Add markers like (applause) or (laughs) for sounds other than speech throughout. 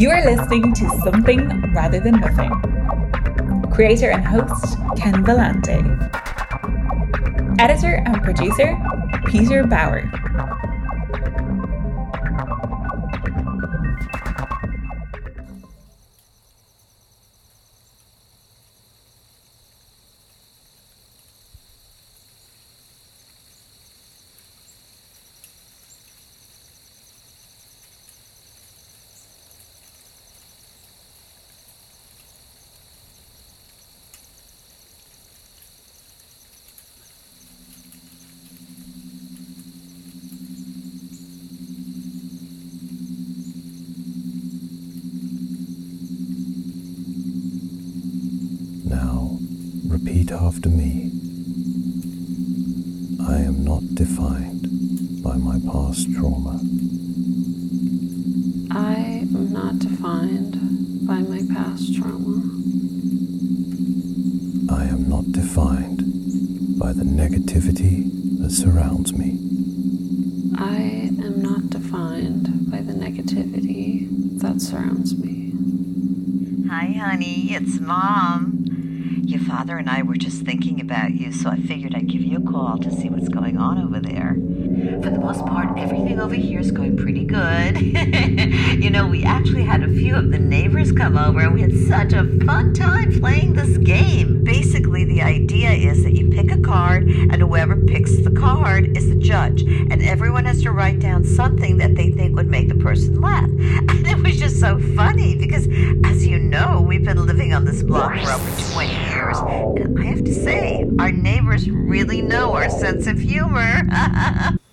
You are listening to Something Rather Than Nothing. Creator and host Ken Vellante. Editor and producer Peter Bauer. Honey. It's Mom. Your father and I were just thinking about you, so I figured I'd give you a call to see what's going on over there. For the most part, everything over here is going pretty good. (laughs) know, we actually had a few of the neighbors come over and we had such a fun time playing this game. Basically, the idea is that you pick a card and whoever picks the card is the judge. And everyone has to write down something that they think would make the person laugh. (laughs) And it was just so funny because, as you know, we've been living on this block for over 20 years. And I have to say, our neighbors really know our sense of humor. (laughs)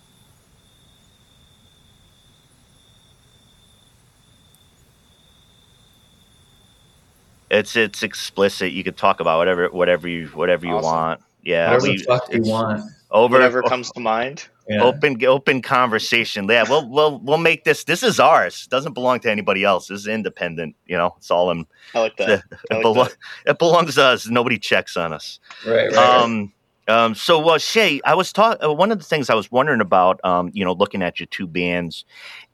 It's it's explicit. You could talk about whatever whatever you whatever you Awesome. want. Yeah, Whatever we- the fuck you want. Over Whatever comes to mind. Yeah. open open conversation. Yeah, we'll we'll we'll make this. This is ours. Doesn't belong to anybody else. This is independent. You know, it's all in. I like that. (laughs) It, I like belo- that. it belongs to us. Nobody checks on us. Right, right. Um, um, so, uh, Shay, I was talking. Uh, one of the things I was wondering about, um, you know, looking at your two bands,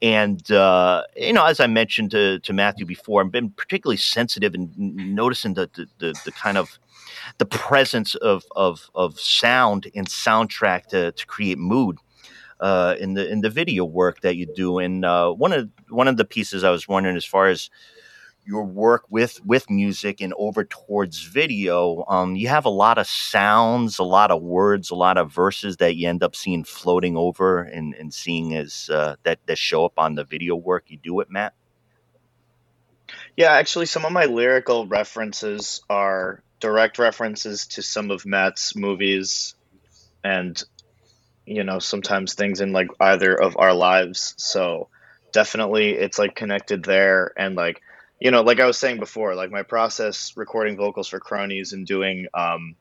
and uh, you know, as I mentioned to, to Matthew before, I've been particularly sensitive and noticing the the, the the kind of the presence of of of sound and soundtrack to to create mood. Uh, in the in the video work that you do, and uh, one of one of the pieces I was wondering, as far as your work with with music and over towards video um, you have a lot of sounds a lot of words a lot of verses that you end up seeing floating over and, and seeing as uh, that that show up on the video work you do it matt Yeah, actually, some of my lyrical references are direct references to some of Matt's movies, and you know, sometimes things in like either of our lives. So definitely, it's like connected there, and like you know, like I was saying before, like my process recording vocals for Cronies and doing, um,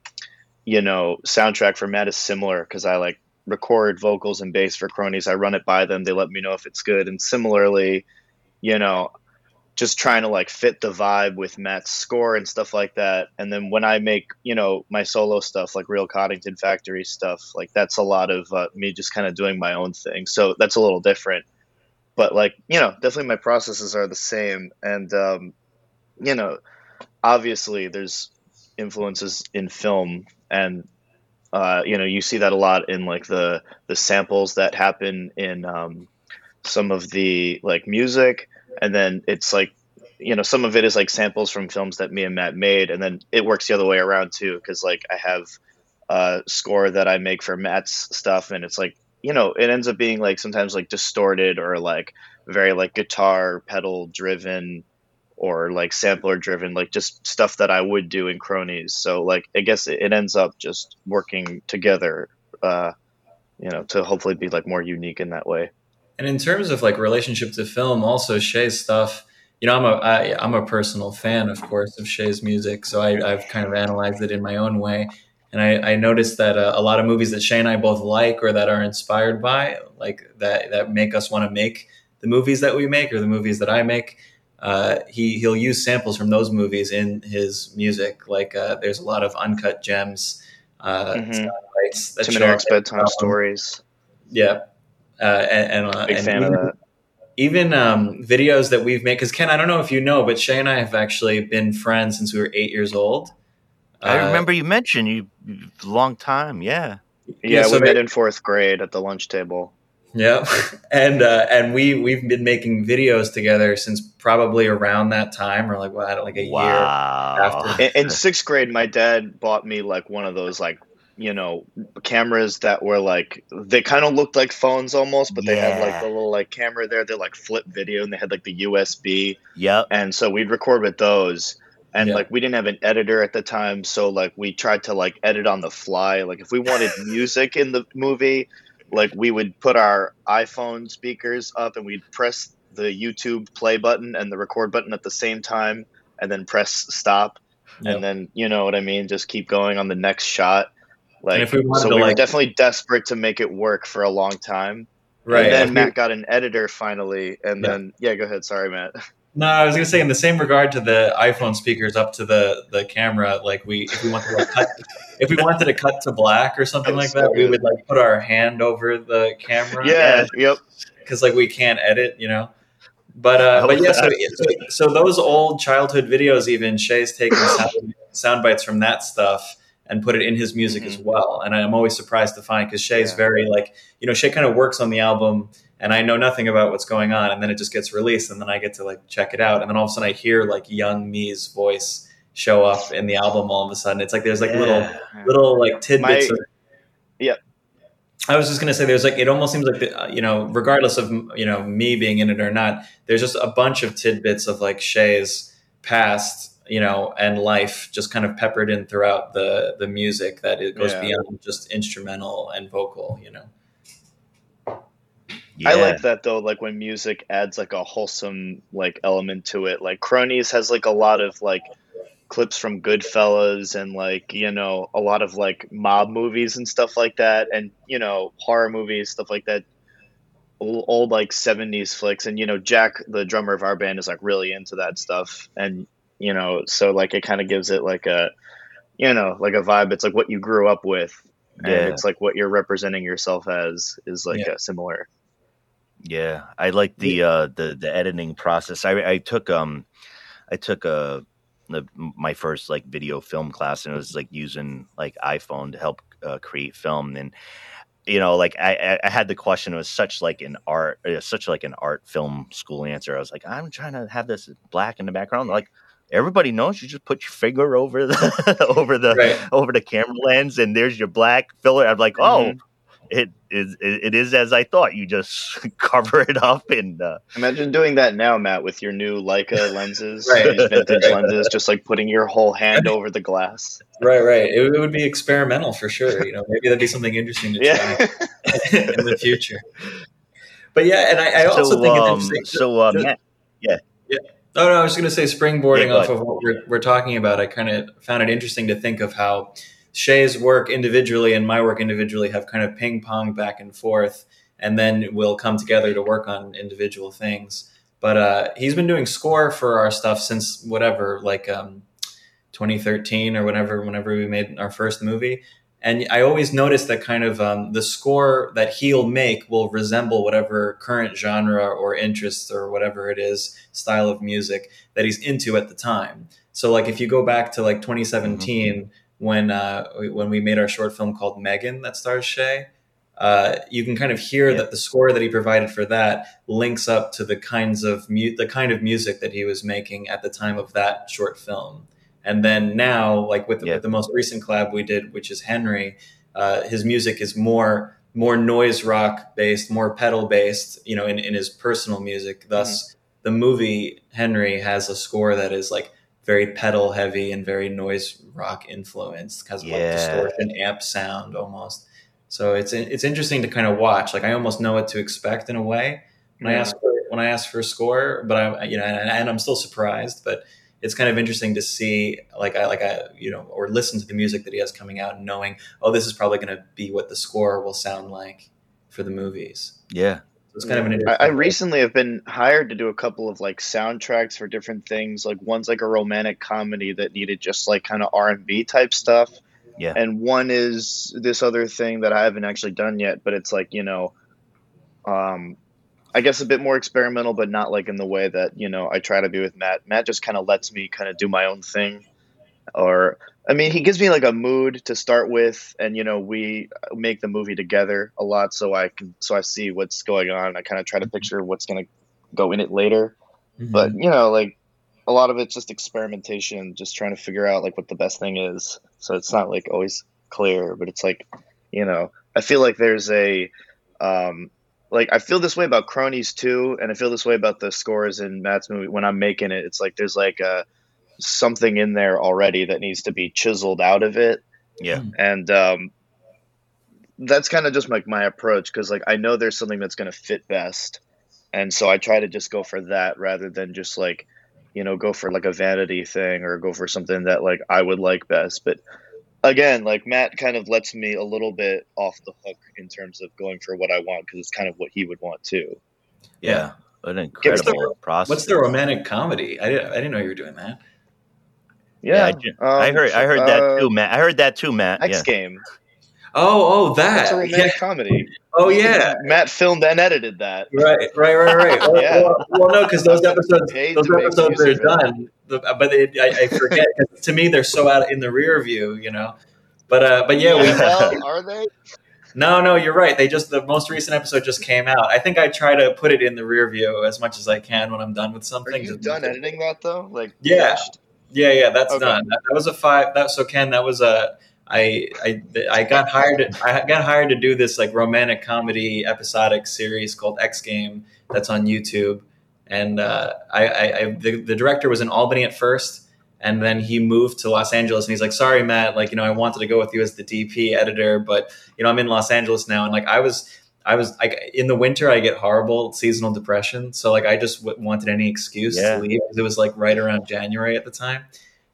you know, soundtrack for Matt is similar because I like record vocals and bass for Cronies. I run it by them. They let me know if it's good, and similarly, you know, just trying to like fit the vibe with Matt's score and stuff like that. And then when I make, you know, my solo stuff, like Real Coddington Factory stuff, like that's a lot of uh, me just kind of doing my own thing. So that's a little different. But like, you know, definitely my processes are the same. And, um, you know, obviously there's influences in film and, uh, you know, you see that a lot in like the, the samples that happen in, um, some of the like music and then it's like you know some of it is like samples from films that me and matt made and then it works the other way around too because like i have a score that i make for matt's stuff and it's like you know it ends up being like sometimes like distorted or like very like guitar pedal driven or like sampler driven like just stuff that i would do in cronies so like i guess it, ends up just working together uh you know to hopefully be like more unique in that way And in terms of like relationship to film, also Shay's stuff. You know, I'm a I, I'm a personal fan, of course, of Shay's music, so I, I've kind of analyzed it in my own way. And I, I noticed that uh, a lot of movies that Shay and I both like or that are inspired by, like that that make us want to make the movies that we make or the movies that I make. Uh, he he'll use samples from those movies in his music. Like uh, there's a lot of uncut gems, uh, Mhm. that tim and eric's bedtime film. stories Yeah, uh, and, and uh, big and fan of even- that even um, videos that we've made. Because Ken, I don't know if you know, but Shay and I have actually been friends since we were eight years old. I Uh, remember you mentioned you long time. Yeah. Yeah, so we met in fourth grade at the lunch table. Yeah, (laughs) and uh, and we we've been making videos together since probably around that time, or like what, like a year. Wow. after. In, in sixth grade, my dad bought me like one of those like you know cameras that were like they kind of looked like phones almost, but they had like Yeah. the little like camera there. They like flip video, and they had like the USB, Yep. and so we'd record with those. And Yeah. like we didn't have an editor at the time, so like we tried to like edit on the fly. Like if we wanted (laughs) music in the movie, like we would put our iPhone speakers up and we'd press the YouTube play button and the record button at the same time, and then press stop, and then you know what I mean. Just keep going on the next shot. Like we so, we were definitely desperate to make it work for a long time. Right. And then Matt got an editor finally, and Yeah. then yeah, go ahead. Sorry, Matt. (laughs) No, I was gonna say in the same regard to the iPhone speakers up to the the camera, like we if we wanted to like cut if we wanted to cut to black or something like that, we would like put our hand over the camera. Yeah. Yep. because like we can't edit, you know. But uh, but yeah, so, so so those old childhood videos, even Shay's taken (coughs) sound, sound bites from that stuff and put it in his music as well. And I'm always surprised to find because Shay's Yeah. very like you know Shay kind of works on the album and I know nothing about what's going on, and then it just gets released, and then I get to like check it out, and then all of a sudden I hear like young me's voice show up in the album all of a sudden. It's like there's like little Yeah. little like tidbits. My- of, yeah. I was just gonna say there's like it almost seems like the, uh, you know regardless of you know me being in it or not, there's just a bunch of tidbits of like Shay's past you know and life just kind of peppered in throughout the the music that it goes Yeah. beyond just instrumental and vocal. You know. Yeah. I like that though, like when music adds like a wholesome like element to it. Like Cronies has like a lot of like clips from Goodfellas and like, you know, a lot of like mob movies and stuff like that and, you know, horror movies, stuff like that. Old, old like 70s flicks and you know, Jack the drummer of our band is like really into that stuff and you know, so like it kind of gives it like a you know, like a vibe. It's like what you grew up with and it's like what you're representing yourself as is like Yeah. a similar Yeah, I like the uh, the the editing process. I I took um I took a the, my first like video film class and it was like using like iPhone to help uh, create film and you know like I, I had the question it was such like an art uh, such like an art film school answer I was like I'm trying to have this black in the background like everybody knows you just put your finger over the (laughs) over the Right. over the camera lens and there's your black filler I'm like oh it is it, it is as I thought. You just (laughs) cover it up and uh, Imagine doing that now, Matt, with your new Leica (laughs) lenses, Right. vintage (laughs) lenses, just like putting your whole hand over the glass. Right, right. It, it would be experimental for sure. You know, maybe that'd be something interesting to try Yeah. in the future. But yeah, and I, I also so think um, it's interesting. so uh, just- Matt, Oh no, I was going to say springboarding Yeah, off of what we're, we're talking about. I kind of found it interesting to think of how Shay's work individually and my work individually have kind of ping ponged back and forth, and then we'll come together to work on individual things. But uh, he's been doing score for our stuff since whatever, like um, 2013 or whatever, whenever we made our first movie. And I always notice that kind of um, the score that he'll make will resemble whatever current genre or interest or whatever it is style of music that he's into at the time. So, like if you go back to like 2017 when uh, we- when we made our short film called Megan that stars Shay, uh, you can kind of hear Yeah. that the score that he provided for that links up to the kinds of mu- the kind of music that he was making at the time of that short film. And then now, like with the, Yeah. with the most recent collab we did, which is Henry, uh, his music is more more noise rock based, more pedal based, you know, in, in his personal music. Thus, the movie Henry has a score that is like very pedal heavy and very noise rock influenced, has like Yeah. distortion amp sound almost. So it's it's interesting to kind of watch. Like I almost know what to expect in a way when I mm. ask for when I ask for a score, but I you know and, and I'm still surprised, but it's kind of interesting to see like I like I you know or listen to the music that he has coming out and knowing oh this is probably going to be what the score will sound like for the movies. yeah, it's kind of an I. I recently have been hired to do a couple of like soundtracks for different things. Like one's like a romantic comedy that needed just like kind of R and B type stuff. Yeah. And one is this other thing that I haven't actually done yet, but it's like you know, um, I guess a bit more experimental, but not like in the way that you know I try to be with Matt. Matt just kind of lets me kind of do my own thing, or I mean, he gives me like a mood to start with, and you know we make the movie together a lot, so I can so I see what's going on. I kind of try to picture what's gonna go in it later, Mm-hmm. but you know like a lot of it's just experimentation, just trying to figure out like what the best thing is. So it's not like always clear, but it's like you know I feel like there's a um, like I feel this way about Cronies too, and I feel this way about the scores in Matt's movie when I'm making it. It's like there's like a something in there already that needs to be chiseled out of it, Yeah. and um, that's kind of just like my approach because like I know there's something that's gonna fit best, and so I try to just go for that rather than just like you know go for like a vanity thing or go for something that like I would like best, but again, like Matt kind of lets me a little bit off the hook in terms of going for what I want because it's kind of what he would want too. Yeah. An Give us the- incredible process. What's the romantic comedy? I didn't, I didn't know you were doing that. Yeah, I, ju- I um, heard. I heard uh, that too, Matt. I heard that too, Matt. X Yeah. Game. Oh, oh, That's that. a Yeah. romantic comedy. Oh, yeah. Matt filmed and edited that. Right, right, right, right. (laughs) Well, Yeah. well, well, no, because those episodes, those episodes are music of it. done, The- but they, I, I forget. 'cause to me, they're so out in the rear view, you know. But, uh, but yeah, we. well, (laughs) are they? No, no, you're right. They just the most recent episode just came out. I think I try to put it in the rear view as much as I can when I'm done with something. Are something. you Just- done editing that though? Like Yeah. finished? Yeah, yeah, that's Okay. done. That, that was a five. That so Ken, that was a. I I I got hired. I got hired to do this like romantic comedy episodic series called X Game that's on YouTube, and uh, I, I, I the, the director was in Albany at first, and then he moved to Los Angeles, and he's like, "Sorry, Matt, like you know, I wanted to go with you as the DP editor, but you know, I'm in Los Angeles now, and like I was." I was like in the winter, I get horrible seasonal depression. So like I just w- wanted any excuse Yeah. to leave because it was like right around January at the time.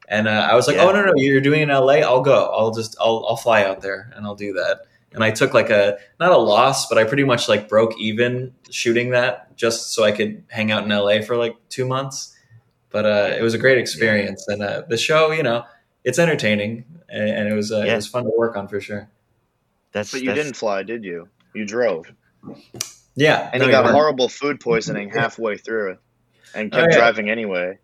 And uh, I was like, Yeah. "Oh no, no, you're doing it in LA. I'll go. I'll just, I'll, I'll fly out there and I'll do that." And I took like a not a loss, but I pretty much like broke even shooting that just so I could hang out in LA for like two months. But uh, it was a great experience, and uh, the show, you know, it's entertaining, and, and it was uh, Yeah. it was fun to work on for sure. That's But you that's- didn't fly, did you? You drove, Yeah, and no, you got you're horrible food poisoning (laughs) halfway through it, and kept Oh, yeah. driving anyway.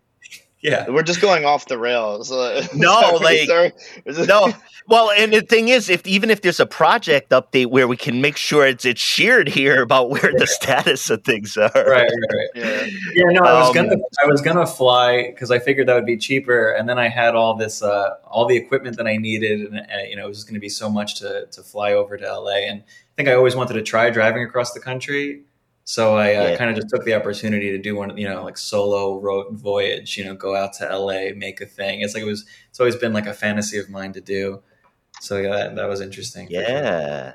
Yeah, We're just going off the rails. (laughs) No, like- Sorry. Is it- no. Well, and the thing is, if even if there's a project update where we can make sure it's it's shared here about where the status of things are. right, right, right. (laughs) Yeah. Yeah, no, I was Um, gonna I was gonna fly because I figured that would be cheaper, and then I had all this uh, all the equipment that I needed, and uh, you know it was just going to be so much to to fly over to LA, and I think I always wanted to try driving across the country, so I uh, Yeah. kind of just took the opportunity to do one, you know, like solo road voyage, you know, go out to LA, make a thing. It's like it was it's always been like a fantasy of mine to do, so yeah, that, that was interesting. for sure. Yeah.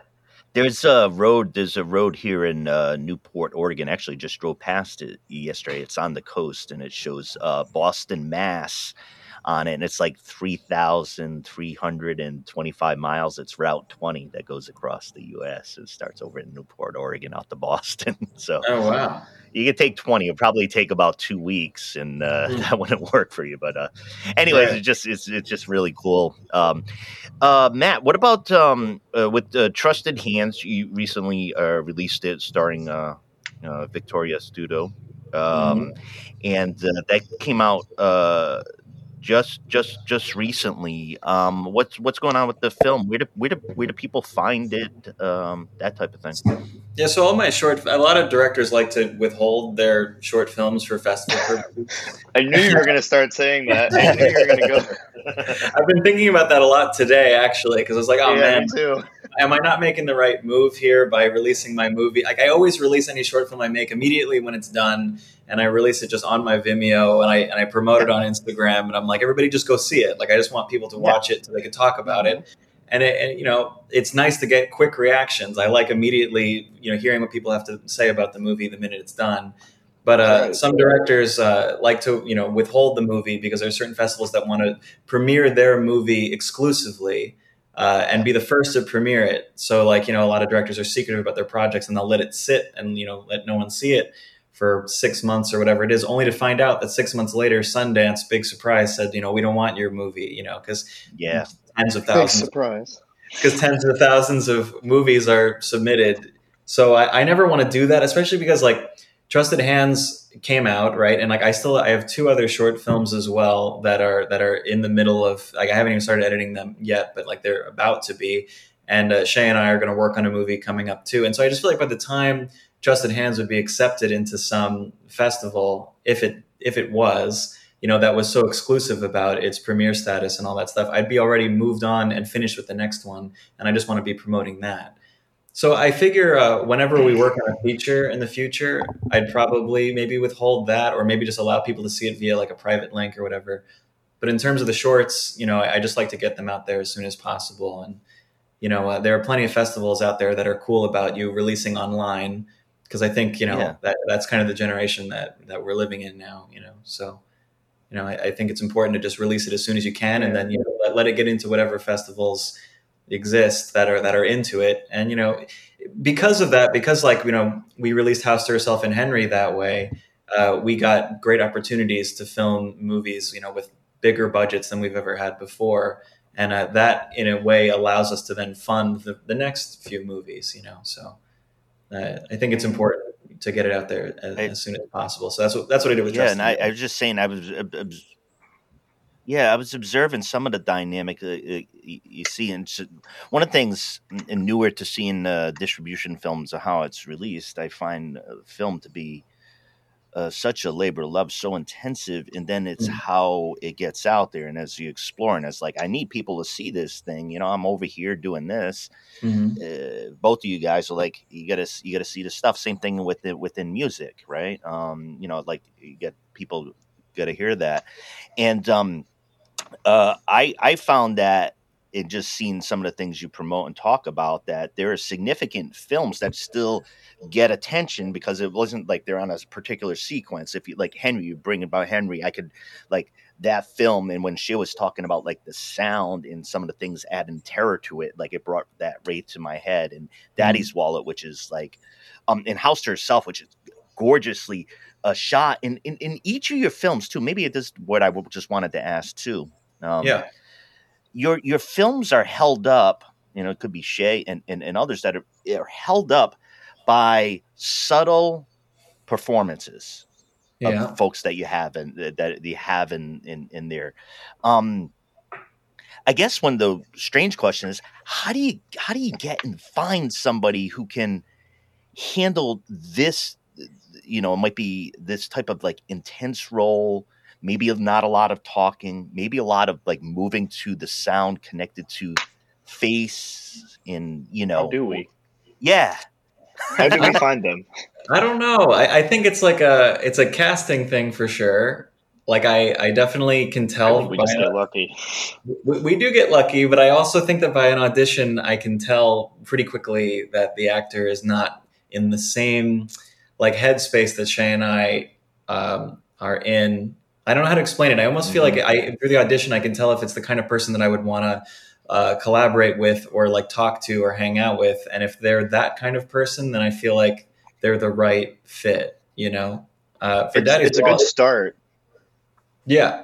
There's a road. There's a road here in uh, Newport, Oregon. Actually, just drove past it yesterday. It's on the coast, and it shows uh, Boston, Mass, on it. And it's like three thousand three hundred and twenty-five miles. It's Route 20 that goes across the U.S. It starts over in Newport, Oregon, out to Boston. (laughs) So Oh wow. you could take 20 it'll probably take about two weeks and uh, (laughs) Hmm. that wouldn't work for you but uh anyways Right. it's just it's, it's just really cool um uh matt what about um uh, with uh, trusted hands you recently uh released it starring uh, uh victoria studo um and uh, that came out uh just just just recently um what's what's going on with the film where do where do where do people find it um that type of thing Yeah, so all my short, a lot of directors like to withhold their short films for festival. (laughs) I knew you were going to start saying that. I knew you were going to go. (laughs) I've been thinking about that a lot today, actually, because I was like, oh yeah, man, me too. Am I not making the right move here by releasing my movie? Like, I always release any short film I make immediately when it's done, and I release it just on my Vimeo, and I and I promote it on Instagram, and I'm like, everybody just go see it. Like, I just want people to watch it so they can talk about it. And, it, and you know, it's nice to get quick reactions. I like immediately, you know, hearing what people have to say about the movie the minute it's done. But uh, some directors uh, like to, you know, withhold the movie because there are certain festivals that want to premiere their movie exclusively uh, and be the first to premiere it. So, like, you know, a lot of directors are secretive about their projects and they'll let it sit and, you know, let no one see it for six months or whatever it is, only to find out that six months later, Sundance, big surprise, said, you know, we don't want your movie, you know, because yeah tens of thousands, Big thousands surprise. because tens of thousands of movies are submitted. So I, I never want to do that, especially because like Trusted Hands came out, right? And like I still I have two other short films as well that are that are in the middle of like I haven't even started editing them yet, but like they're about to be. And uh, Shay and I are going to work on a movie coming up too. And so I just feel like by the time Trusted Hands would be accepted into some festival, if it if it was, you know, that was so exclusive about its premiere status and all that stuff, I'd be already moved on and finished with the next one, and I just want to be promoting that. So I figure uh, whenever we work on a feature in the future, I'd probably maybe withhold that, or maybe just allow people to see it via like a private link or whatever. But in terms of the shorts, you know, I, I just like to get them out there as soon as possible. And you know, uh, there are plenty of festivals out there that are cool about you releasing online because I think you know Yeah. that that's kind of the generation that that we're living in now. You know, so you know, I, I think it's important to just release it as soon as you can, and then you know let, let it get into whatever festivals exist that are that are into it. And you know, because of that, because like you know, we released House to Herself and Henry that way, uh, we got great opportunities to film movies, you know, with bigger budgets than we've ever had before. And uh, that, in a way, allows us to then fund the, the next few movies, you know. So uh, I think it's important to get it out there as, I- as soon as possible. So that's what that's what I did with yeah, Justin. and I, I was just saying, I was, yeah, I was observing some of the dynamic uh, uh, you, you see, and one of the things and newer to seeing uh, distribution films of how it's released, I find uh, film to be uh, such a labor of love, so intensive, and then it's Mhm. how it gets out there, and as you explore, and it's like I need people to see this thing. You know, I'm over here doing this, Mhm. uh, both of you guys are like you gotta you gotta see the stuff same thing with it within music right um you know like you get people gotta hear that and um uh i i found that in just seeing some of the things you promote and talk about that there are significant films that still get attention because it wasn't like they're on a particular sequence. If you like henry you bring about henry i could like that film and when she was talking about like the sound and some of the things adding terror to it like it brought that right to my head and daddy's wallet which is like um in house to herself which is gorgeously a shot in, in in each of your films too. Maybe it is what i w- just wanted to ask too um yeah, your your films are held up you know it could be shay and and, and others that are, are held up by subtle performances yeah. of folks that you have and that you have in in, in there. Um, I guess one of the strange question is how do you how do you get and find somebody who can handle this? You know, it might be this type of like intense role. Maybe not a lot of talking. Maybe a lot of like moving to the sound connected to face and you know. How do we? Yeah, How do we (laughs) find them? I don't know. I, I think it's like a it's a casting thing for sure. Like I, I definitely can I tell. think we by just an- get lucky. we, we do get lucky, but I also think that by an audition, I can tell pretty quickly that the actor is not in the same like headspace that Shay and I um, are in. I don't know how to explain it. I almost feel like I through the audition, I can tell if it's the kind of person that I would want to uh, collaborate with or like talk to or hang out with. And if they're that kind of person, then I feel like they're the right fit. You know, uh, for It's, Daddy's it's a good start. yeah.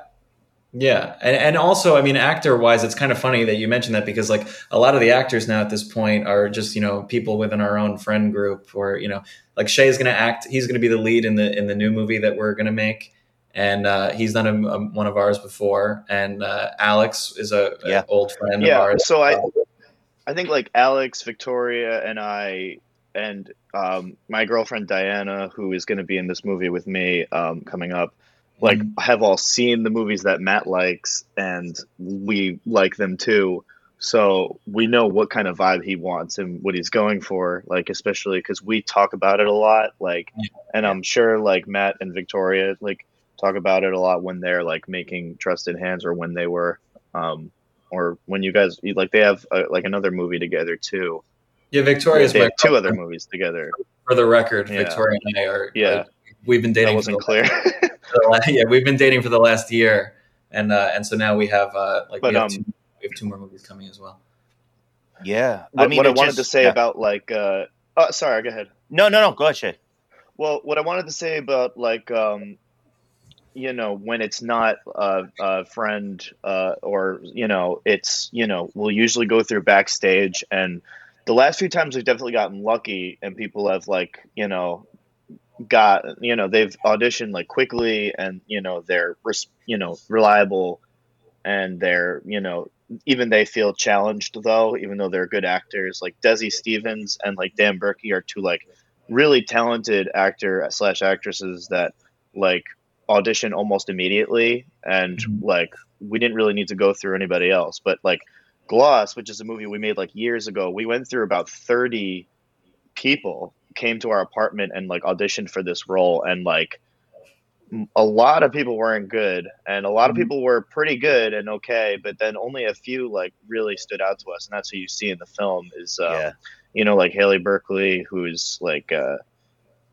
Yeah. And, and also, I mean, actor wise, it's kind of funny that you mentioned that because, like, a lot of the actors now at this point are just, you know, people within our own friend group or, you know, like Shay is going to act, he's going to be the lead in the, in the new movie that we're going to make. And uh, he's done a, a, one of ours before. And uh, Alex is a, a Yeah. old friend of Yeah. ours. So I, I think like Alex, Victoria, and I, and um, my girlfriend Diana, who is going to be in this movie with me um, coming up, like Mhm. have all seen the movies that Matt likes, and we like them too. So we know what kind of vibe he wants and what he's going for. Like especially because we talk about it a lot. Like, Yeah. and I'm sure like Matt and Victoria like talk about it a lot when they're like making Trusted Hands or when they were, um, or when you guys like they have uh, like another movie together too. yeah, Victoria's they my have two other movies together. For the record, Yeah. Victoria and I are, Yeah. like, we've been That dating. wasn't clear. for the la- yeah, we've been dating for the last year, and uh, and so now we have uh, like But, we have, um, two, we have two more movies coming as well. yeah. what, I mean, what I it wanted just- to say yeah. about like, uh, oh, sorry, go ahead. no, no, no. Go ahead, Shay. Well, what I wanted to say about like, um, you know, when it's not a, a friend, uh, or you know, it's you know, we'll usually go through backstage, and the last few times we've definitely gotten lucky, and people have like, you know, got you know they've auditioned like quickly and you know they're you know reliable and they're you know even they feel challenged though even though they're good actors. Like desi stevens and like dan berkey are two like really talented actor slash actresses that like audition almost immediately and Mhm. like we didn't really need to go through anybody else but like gloss which is a movie we made like years ago we went through about 30 people came to our apartment and like auditioned for this role and like a lot of people weren't good and a lot of Mhm. people were pretty good and okay but then only a few like really stood out to us and that's who you see in the film is um, Yeah. you know like haley berkeley who's like uh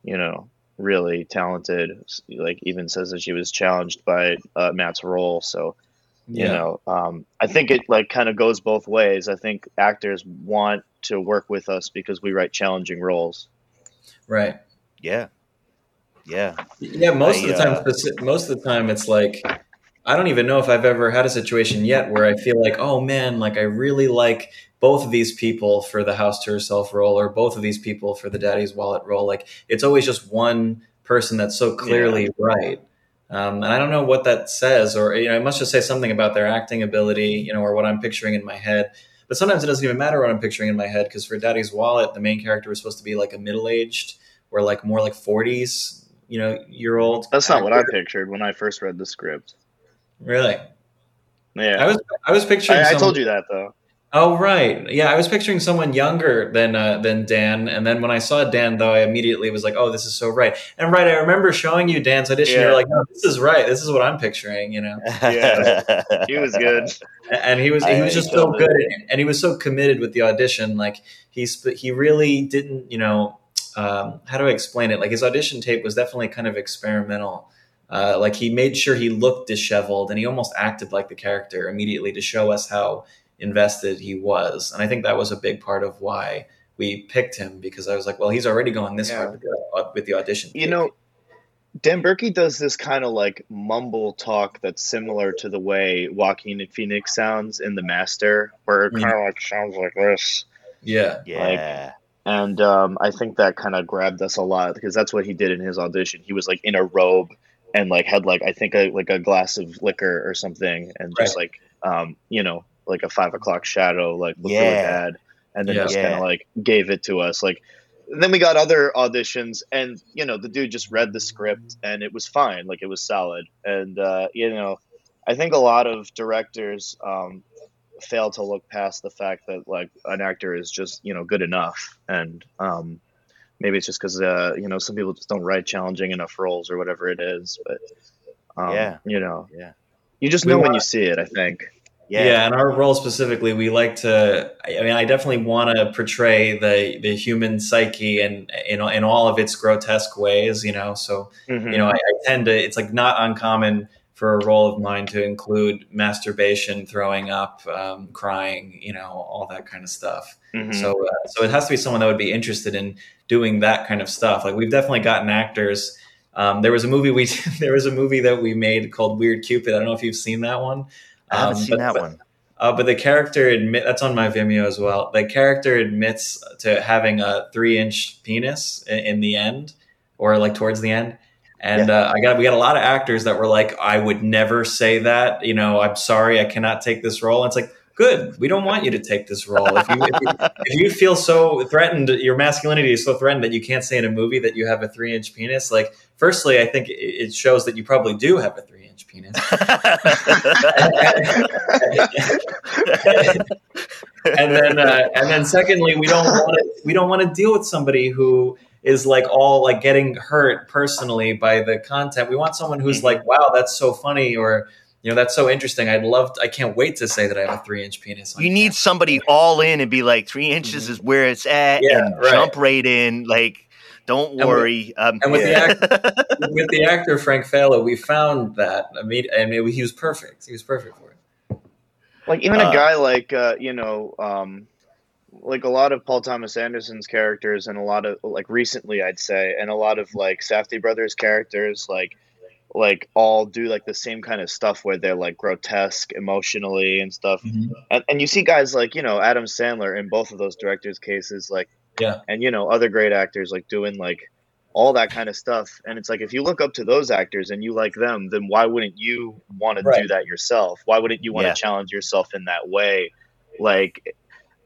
you know really talented like even says that she was challenged by uh, matt's role so you Yeah. know um, i think it like kind of goes both ways i think actors want to work with us because we write challenging roles Right. Yeah. Yeah. Yeah, most I, of the time, uh, most of the time, it's like I don't even know if I've ever had a situation yet where I feel like, oh man, like I really like both of these people for the house to herself role, or both of these people for the daddy's wallet role. Like it's always just one person that's so clearly right. Um, and I don't know what that says, or you know, it must just say something about their acting ability, you know, or what I'm picturing in my head. But sometimes it doesn't even matter what I'm picturing in my head because for Daddy's Wallet, the main character was supposed to be like a middle aged or like more like 40s, you know, year old. that's not what i pictured when i first read the script Really? yeah I was I was picturing. I, I told you that though Oh right, yeah. I was picturing someone younger than uh, than Dan, and then when I saw Dan, though, I immediately was like, "Oh, this is so right." And right, I remember showing you Dan's audition. Yeah. You're like, "No, this is right. This is what I'm picturing," you know. (laughs) Yeah. he was good And he was he was he just so good, it. and he was so committed with the audition. Like he's he really didn't, you know, um, how do I explain it? Like his audition tape was definitely kind of experimental. Uh, like he made sure he looked disheveled, and he almost acted like the character immediately to show us how invested he was. And I think that was a big part of why we picked him because I was like, well, he's already going this Yeah. hard with the, with the audition. you tape. know Dan Berkey does this kind of like mumble talk that's similar to the way Joaquin Phoenix sounds in The Master, where it Mhm. kind of like sounds like this. yeah, yeah. And um, I think that kind of grabbed us a lot because that's what he did in his audition. He was like in a robe and like had like I think a, like a glass of liquor or something, and just like um, you know like a five o'clock shadow like looked really bad, and then Yeah. just kind of like gave it to us like. and then we got other auditions, and you know the dude just read the script, and it was fine, like it was solid, and uh, you know, I think a lot of directors um, fail to look past the fact that like an actor is just you know good enough, and um, maybe it's just because uh, you know some people just don't write challenging enough roles or whatever it is, but um, Yeah. you know, Yeah. you just We know when want- you see it. I think. Yeah. Yeah. and our role specifically, we like to. I mean, I definitely want to portray the the human psyche and in in all of its grotesque ways. You know, so Mhm. you know, I, I tend to. It's like not uncommon for a role of mine to include masturbation, throwing up, um, crying. You know, all that kind of stuff. Mhm. So, uh, so it has to be someone that would be interested in doing that kind of stuff. Like we've definitely gotten actors. Um, there was a movie we (laughs) there was a movie that we made called Weird Cupid. I don't know if you've seen that one. I haven't Um, seen but- that but- one. uh, but the character admit that's on my Vimeo as well. The character admits to having a three-inch penis in, in the end, or like towards the end. And uh, I got we got a lot of actors that were like, "I would never say that." You know, I'm sorry, I cannot take this role. And it's like, good. We don't want you to take this role. If you, if you if you feel so threatened, your masculinity is so threatened that you can't say in a movie that you have a three-inch penis. Like, firstly, I think it shows that you probably do have a three-inch penis. (laughs) and then uh, and then secondly we don't want to we don't want to deal with somebody who is like all like getting hurt personally by the content we want someone who's Mm-hmm. like wow that's so funny or you know that's so interesting i'd love to, i can't wait to say that i have a three inch penis on you need camera. somebody all in and be like, three inches is where it's at, Yeah, and right. jump right in. Like, don't And with- worry. um, and with the yeah. (laughs) with the actor frank Falo, we found that i mean and it, he was perfect he was perfect for it like even Uh, a guy like uh, you know um, like a lot of paul thomas anderson's characters and a lot of like recently i'd say and a lot of like Safdie brothers characters like like all do like the same kind of stuff where they're like grotesque emotionally and stuff mm-hmm. and, and you see guys like you know adam sandler in both of those directors cases like Yeah. and you know other great actors like doing like all that kind of stuff. And it's like if you look up to those actors and you like them, then why wouldn't you want to do that yourself? Why wouldn't you want to Yeah. challenge yourself in that way? Like,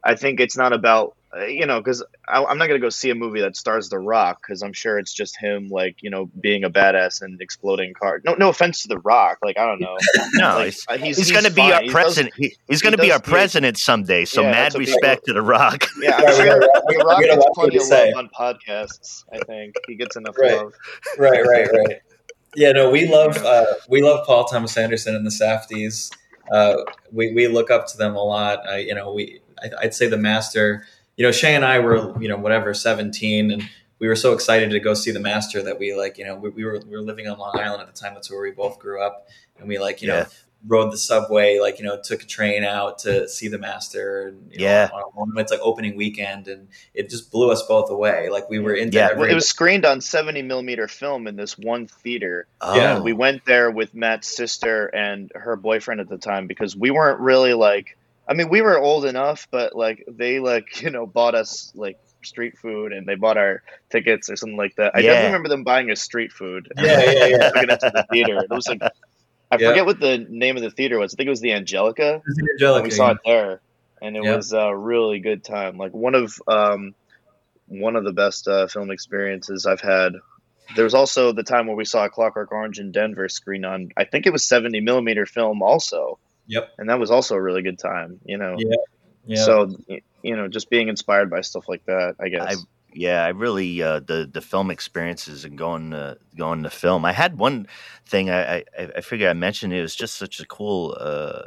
I think it's not about you know because I'm not gonna go see a movie that stars The Rock because I'm sure it's just him like you know being a badass and exploding cars. No, no offense to The Rock, like I don't know. (laughs) No, Like, he's, uh, he's, he's, going to be fine. our He does- president. he- he's going to he be our good. president someday. So Yeah, mad that's respect to the Rock. (laughs) Yeah, I'm sure we gotta- The Rock gets plenty of say. love on podcasts. I think he gets enough Right. love. right, right, (laughs) right. Yeah, no, we love uh, we love Paul Thomas Anderson and the Safdies. Uh, we we look up to them a lot. Uh, you know, we I, I'd say the master. You know, Shay and I were you know whatever seventeen, and we were so excited to go see the master that we like you know we, we were we were living on Long Island at the time. That's where we both grew up, and we like you Yeah. know rode the subway, like you know took a train out to see the master. And, you know, Yeah. on it's like opening weekend, and it just blew us both away. Like we were into Yeah. every it was screened on 70 millimeter film in this one theater. Oh, Yeah, We went there with Matt's sister and her boyfriend at the time because we weren't really like. I mean, we were old enough, but like they like (laughs) you know bought us like street food and they bought our tickets or something like that. I Yeah. definitely remember them buying us street food. Yeah, yeah, yeah. Took it into the theater. It was like I Yeah. forget what the name of the theater was. I think it was the Angelika. It was the Angelika, we saw it there, and it Yeah. was a really good time. Like one of um, one of the best uh, film experiences I've had. There was also the time where we saw Clockwork Orange in Denver screen on. I think it was seventy millimeter film also. Yep. And that was also a really good time. You know. Yeah. Yeah. So you know, just being inspired by stuff like that, I guess. yeah, I really uh, the the film experiences and going to going to film. I had one thing I I, I figured I mentioned it was just such a cool uh,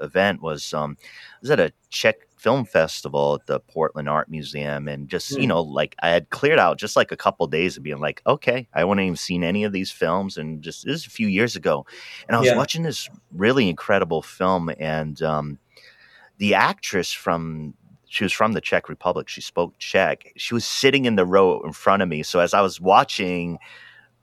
event was um I was at a Czech film festival at the Portland Art Museum and just you Hmm. know like I had cleared out just like a couple days of being like okay I wouldn't even seen any of these films and just this is a few years ago and I was Yeah. watching this really incredible film and um the actress from she was from the Czech Republic. She spoke Czech. She was sitting in the row in front of me. So as I was watching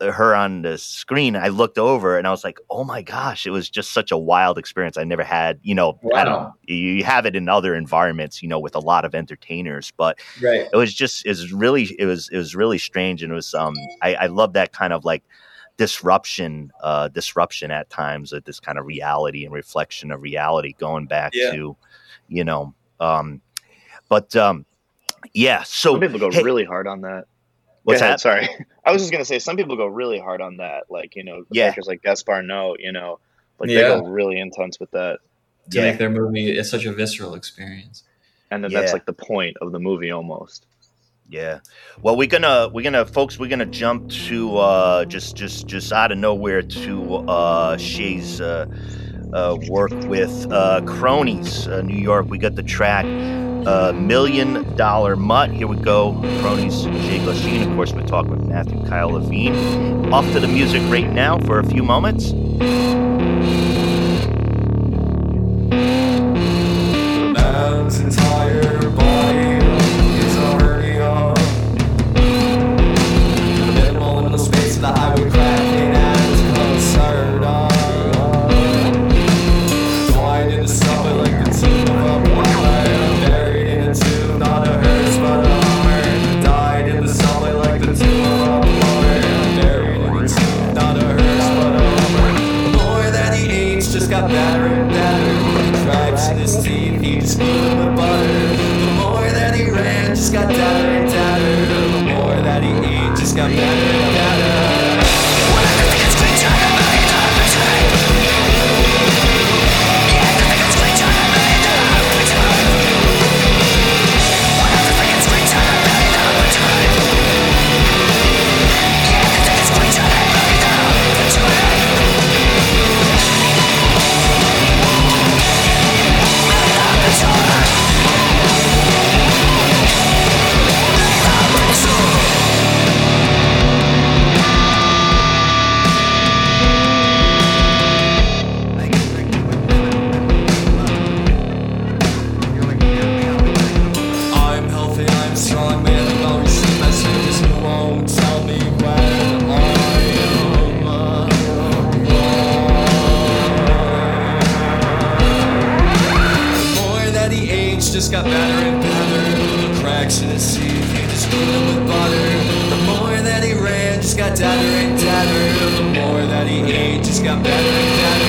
her on the screen, I looked over and I was like, "Oh my gosh!" It was just such a wild experience. I never had. You know, I don't. Wow. You you have it in other environments, you know, with a lot of entertainers, but right. it was just it was really it was it was really strange and it was um I, I love that kind of like disruption uh disruption at times of this kind of reality and reflection of reality going back Yeah. to you know um but um yeah so some people go hey, really hard on that. What's ahead, that Sorry, (laughs) I was just gonna say some people go really hard on that. Like you know, Yeah. characters like Gaspar Noé, you know, like Yeah. they go really intense with that. To Yeah. make their movie it's such a visceral experience. and then Yeah. that's like the point of the movie almost. Yeah. Well, we're gonna we're gonna folks we're gonna jump to uh, just just just out of nowhere to uh, Shay's uh, uh, work with uh, Cronies, uh, New York. We got the track uh, Million Dollar Mutt. Here we go. Cronies, Shay Glasheen. Of course, we're talking with Matthew Kyle Levine. Off to the music right now for a few moments. It's just got badder and badder. The cracks in the teeth, he just couldn't with butter. The more that he ran, just got dadder and dadder. The more that he ate, just got better and better.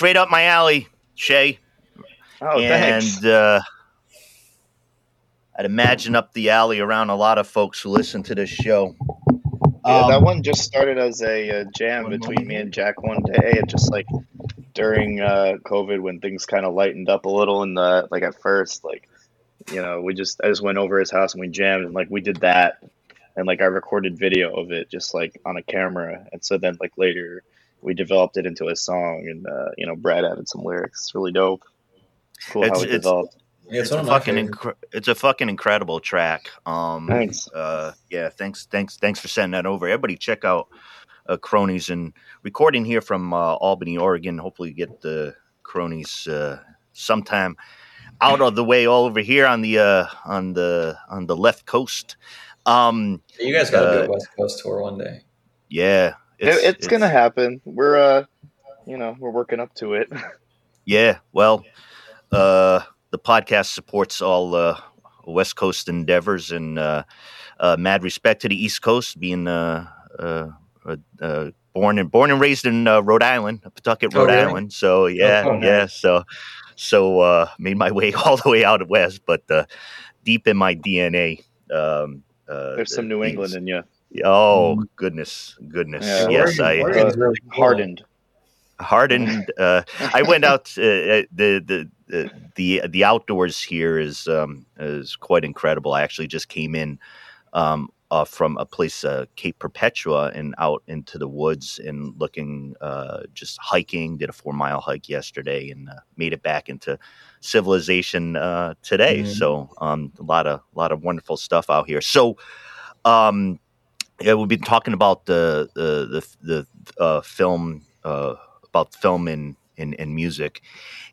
Right up my alley, Shay. Oh, and thanks. uh, I'd imagine up the alley around a lot of folks who listen to this show. Yeah, that Um, one just started as a, uh jam between me and Jack one day. It just like during uh, COVID when things kind of lightened up a little in the like at first, like you know, we just I just went over his house and we jammed and like we did that, and like I recorded video of it just like on a camera, and so then like later we developed it into a song, and uh, you know, Brad added some lyrics. It's really dope. Cool It's- how it it's- developed. Yeah, it's it's, a one of my fucking favorites. incre- it's a fucking incredible track. Um, Thanks. Uh, yeah, thanks, thanks, thanks for sending that over. Everybody, check out uh, Cronies and recording here from uh, Albany, Oregon. Hopefully, get the Cronies uh, sometime out of the way all over here on the uh, on the on the left coast. Um, You guys got to do Uh, a West Coast tour one day. yeah, It- It's, gonna happen. We're uh, you know, we're working up to it. (laughs) Yeah, well, uh, the podcast supports all uh, West Coast endeavors, and uh, uh, mad respect to the East Coast, being uh, uh, uh, uh, born and born and raised in uh, Rhode Island, Pawtucket, Oh, Rhode really? Island. So yeah, oh, nice. yeah. So so uh, made my way (laughs) all the way out west, but uh, deep in my DNA. Um, uh, There's some New the- England in you. Oh goodness, goodness. Yeah, yes, Oregon- I Oregon's uh, really. Hardened. hardened. Uh, I went out. (laughs) Uh, uh, the the the the the outdoors here is um, is quite incredible. I actually just came in um, uh, from a place, uh, Cape Perpetua, and out into the woods and looking, uh, just hiking. Did a four mile hike yesterday and uh, made it back into civilization uh, today. Mhm. So um, a lot of a lot of wonderful stuff out here. So. Um, yeah, we've been talking about the the the, the uh, film uh, about film and, and, and music.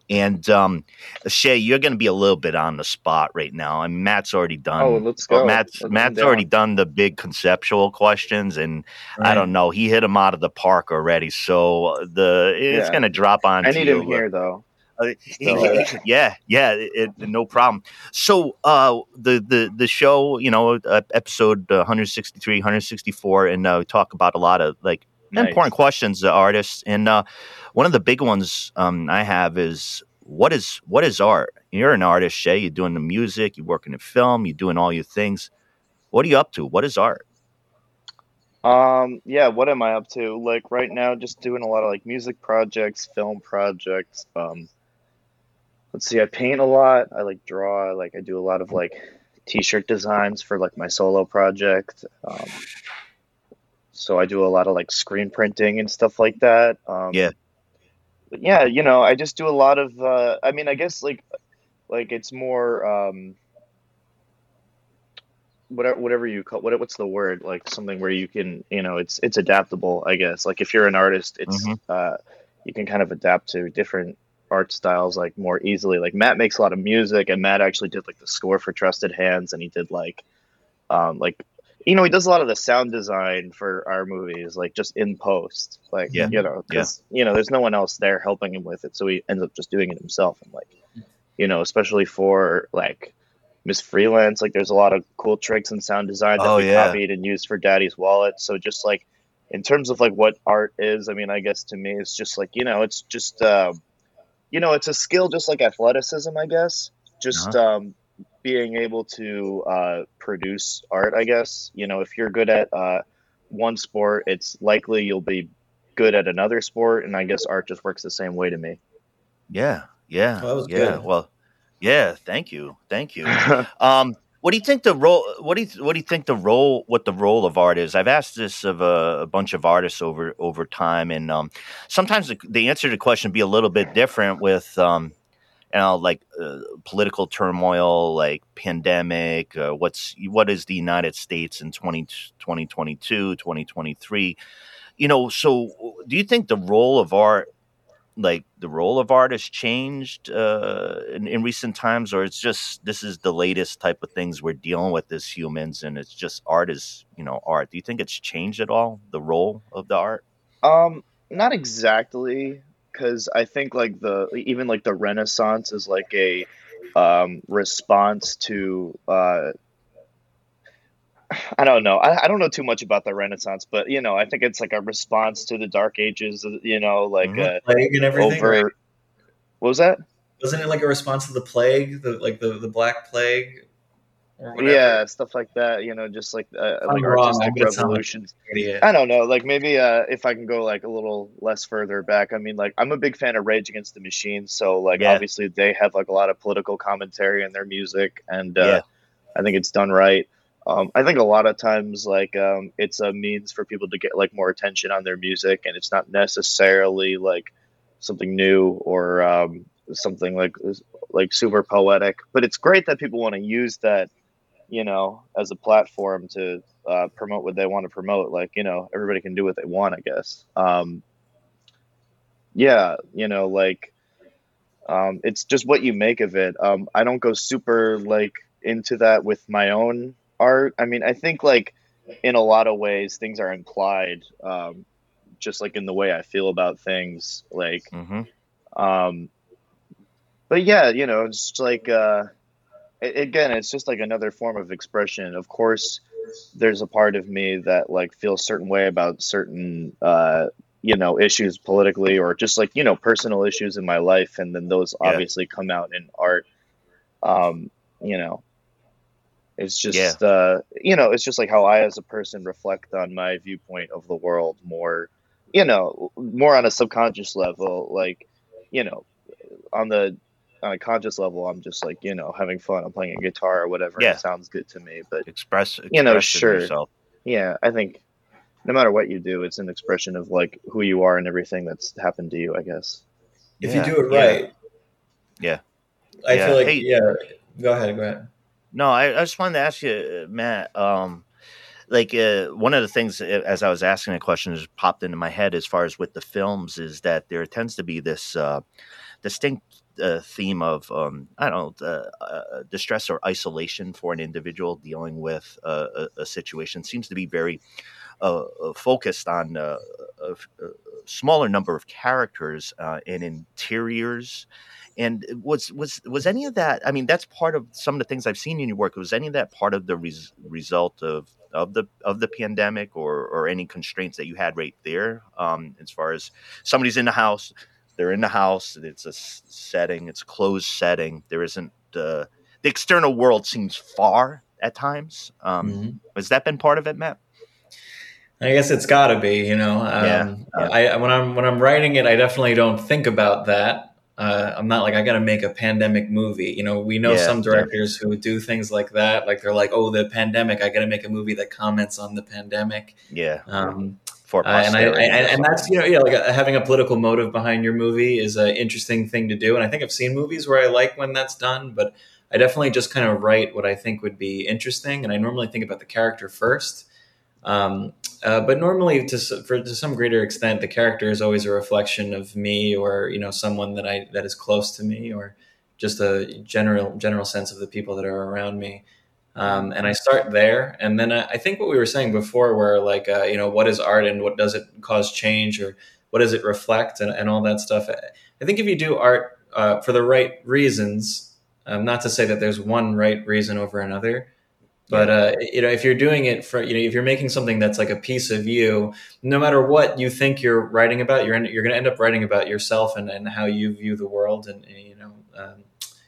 And um, Shay, you're going to be a little bit on the spot right now. And Matt's already done. Oh, let's go. Matt's Let's Matt's already down. done the big conceptual questions, and I don't know. He hit them out of the park already. So uh, the it's Yeah. going to drop on. I need him here though. Uh, (laughs) yeah, yeah, it, it- no problem. So, uh, the the the show, you know, uh, episode 163, 164, and uh, we talk about a lot of like Nice. important questions to artists. And uh, one of the big ones um, I have is what is what is art? You're an artist, Shay. You're doing the music. You're working in film. You're doing all your things. What are you up to? What is art? Um, yeah, what am I up to? Like right now, just doing a lot of like music projects, film projects. Um, let's see, I paint a lot. I like draw. Like I do a lot of like t-shirt designs for like my solo project. Um, so I do a lot of like screen printing and stuff like that. Um, Yeah. but yeah, you know, I just do a lot of. Uh, I mean, I guess like, like it's more. Um, whatever whatever you call what what's the word like something where you can you know it's it's adaptable I guess like if you're an artist it's Mhm. uh you can kind of adapt to different art styles like more easily like Matt makes a lot of music and Matt actually did like the score for Trusted Hands and he did like um like you know he does a lot of the sound design for our movies like just in post like Yeah. you know because you know there's no one else there helping him with it so he ends up just doing it himself and like you know especially for like Miss Freelance. Like there's a lot of cool tricks and sound design that Oh, we yeah. copied and used for Daddy's Wallet. So just like in terms of like what art is, I mean, I guess to me it's just like you know, it's just uh, you know, it's a skill just like athleticism, I guess. Just Uh-huh. um, being able to uh, produce art, I guess. You know, if you're good at uh, one sport, it's likely you'll be good at another sport, and I guess art just works the same way to me. Yeah, yeah, Well, that was yeah. good. Well, yeah. Thank you, thank you. (laughs) Um, what do you think the role? What do you what do you think the role? What the role of art is? I've asked this of a, a bunch of artists over over time, and um, sometimes the, the answer to the question be a little bit different with um, you know, like uh, political turmoil, like pandemic. Uh, what's what is the United States in 20, 2022, 2023? You know, so do you think the role of art like the role of art has changed uh, in, in recent times, or it's just this is the latest type of things we're dealing with as humans, and it's just art is you know art. Do you think it's changed at all the role of the art? Um, not exactly, because I think like the even like the Renaissance is like a um, response to uh, I don't know. I, I don't know too much about the Renaissance, but you know, I think it's like a response to the Dark Ages. You know, like Mhm. uh, Plague and everything. over. right? What was that? Wasn't it like a response to the plague, the like the the Black Plague, or? Yeah, stuff like that. You know, just like uh, like artistic I'm gonna sound like revolutions. Idiot. I don't know. Like maybe uh, if I can go like a little less further back, I mean, like I'm a big fan of Rage Against the Machine, so like Yeah. obviously they have like a lot of political commentary in their music, and uh, Yeah. I think it's done right. Um, I think a lot of times like um, it's a means for people to get like more attention on their music, and it's not necessarily like something new or um, something like like super poetic. But it's great that people want to use that, you know, as a platform to uh, promote what they want to promote. Like, you know, everybody can do what they want, I guess. Um, yeah, you know, like, um, it's just what you make of it. Um, I don't go super like into that with my own art. I mean, I think like in a lot of ways things are implied, um, just like in the way I feel about things. Like, Mm-hmm. um, but yeah, you know, it's like uh, a- again, it's just like another form of expression. Of course, there's a part of me that like feels certain way about certain uh, you know issues politically or just like you know personal issues in my life, and then those Yeah. obviously come out in art. Um, you know, it's just Yeah. uh, you know, it's just like how I as a person reflect on my viewpoint of the world more, you know, more on a subconscious level, like you know, on the on a conscious level, I'm just like you know having fun. I'm playing a guitar or whatever. Yeah. it sounds good to me. But Express, You know, sure. yourself. yeah, I think no matter what you do, it's an expression of like who you are and everything that's happened to you. I guess. If Yeah, you do it yeah. right. Yeah. I Yeah. feel like Hey- yeah. Go ahead. Go ahead. No, I, I just wanted to ask you, uh, Matt. Um, like uh, one of the things as I was asking the question just popped into my head as far as with the films is that there tends to be this uh, distinct uh, theme of um, I don't know uh, distress or isolation for an individual dealing with a, a situation seems to be very uh, focused on a, a smaller number of characters and interiors and was was was any of that? I mean, that's part of some of the things I've seen in your work. Was any of that part of the res- result of of the of the pandemic, or or any constraints that you had right there? Um, as far as somebody's in the house, they're in the house. It's a setting. It's a closed setting. There isn't uh, the external world seems far at times. Um, Mhm. Has that been part of it, Matt? I guess it's got to be, you know. Um, Yeah, I when I'm when I'm writing it, I definitely don't think about that. Uh, I'm not like I got to make a pandemic movie. You know, we know Yeah, some yeah. directors who do things like that. Like they're like, oh, the pandemic. I got to make a movie that comments on the pandemic. Yeah, Um, for uh, and I, posterity and, that's you know yeah like uh, having a political motive behind your movie is an interesting thing to do and I think I've seen movies where I like when that's done but I definitely just kind of write what I think would be interesting and I normally think about the character first um, uh, but normally to for to some greater extent the character is always a reflection of me or you know someone that I that is close to me or just a general general sense of the people that are around me um, and I start there. And then I, I think what we were saying before, where like uh, you know, what is art and what does it cause change, or what does it reflect, and, and all that stuff. I, think if you do art uh, for the right reasons, um, not to say that there's one right reason over another. But uh, you know, if you're doing it for you know, if you're making something that's like a piece of you, no matter what you think you're writing about, you're en- you're going to end up writing about yourself and, and how you view the world, and, and, you know, um,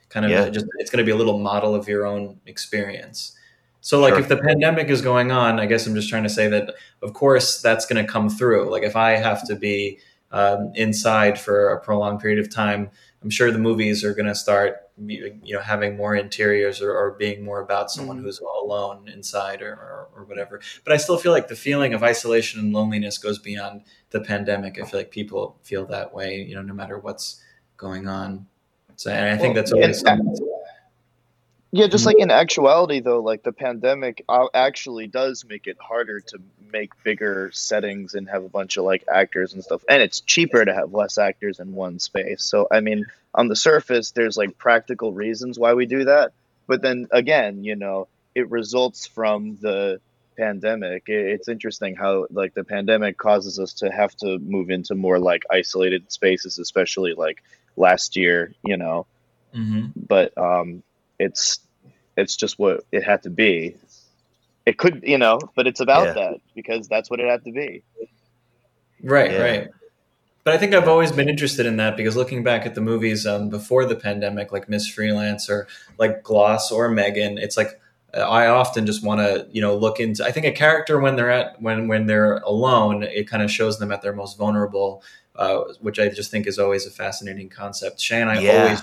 kind of Yeah. just it's going to be a little model of your own experience. So, like, Sure. if the pandemic is going on, I guess I'm just trying to say that, of course, that's going to come through. Like, if I have to be um, inside for a prolonged period of time, I'm sure the movies are going to start, you know, having more interiors or, or being more about someone Mhm. who's alone inside or, or, or whatever. But I still feel like the feeling of isolation and loneliness goes beyond the pandemic. I feel like people feel that way, you know, no matter what's going on. So, and I think Well, that's always. Yeah, just like in actuality, though, like the pandemic uh, actually does make it harder to make bigger settings and have a bunch of like actors and stuff. And it's cheaper to have less actors in one space. So, I mean, on the surface, there's like practical reasons why we do that. But then again, you know, it results from the pandemic. It's interesting how like the pandemic causes us to have to move into more like isolated spaces, especially like last year, you know Mhm. but um, it's it's just what it had to be. It could, you know, but it's about Yeah. that because that's what it had to be. Right, Yeah. right. But I think I've always been interested in that because looking back at the movies um, before the pandemic, like Miss Freelance or like Gloss or Megan, it's like uh, I often just want to you know look into. I think a character when they're at when when they're alone, it kind of shows them at their most vulnerable, uh, which I just think is always a fascinating concept. Shay and I Yeah. always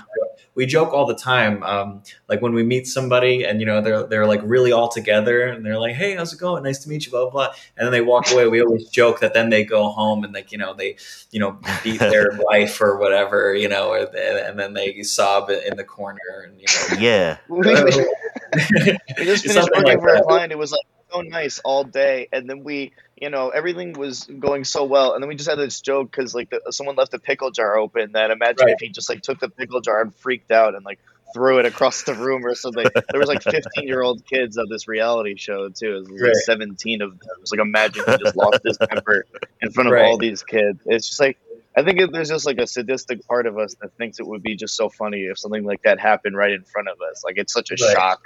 we joke all the time, um, like when we meet somebody and you know they're they're like really all together and they're like, "Hey, how's it going? Nice to meet you." Blah blah. blah. And then they walk away. We always joke that then they go home and like you know they you know beat their (laughs) wife or whatever you know, or and then they sob in the corner and you know. yeah, We, (laughs) we, we just finished working like for a client. It was like so nice all day, and then we, you know, everything was going so well, and then we just had this joke because like the, someone left a pickle jar open. That imagine Right. if he just like took the pickle jar and freaked out and like threw it across the room or something. there was like 15 year old kids of this reality show too. It was like Right. 17 of them. It was like imagine he just lost his temper in front of Right. all these kids. It's just like I think there's just like a sadistic part of us that thinks it would be just so funny if something like that happened right in front of us. Like it's such a Right. shock,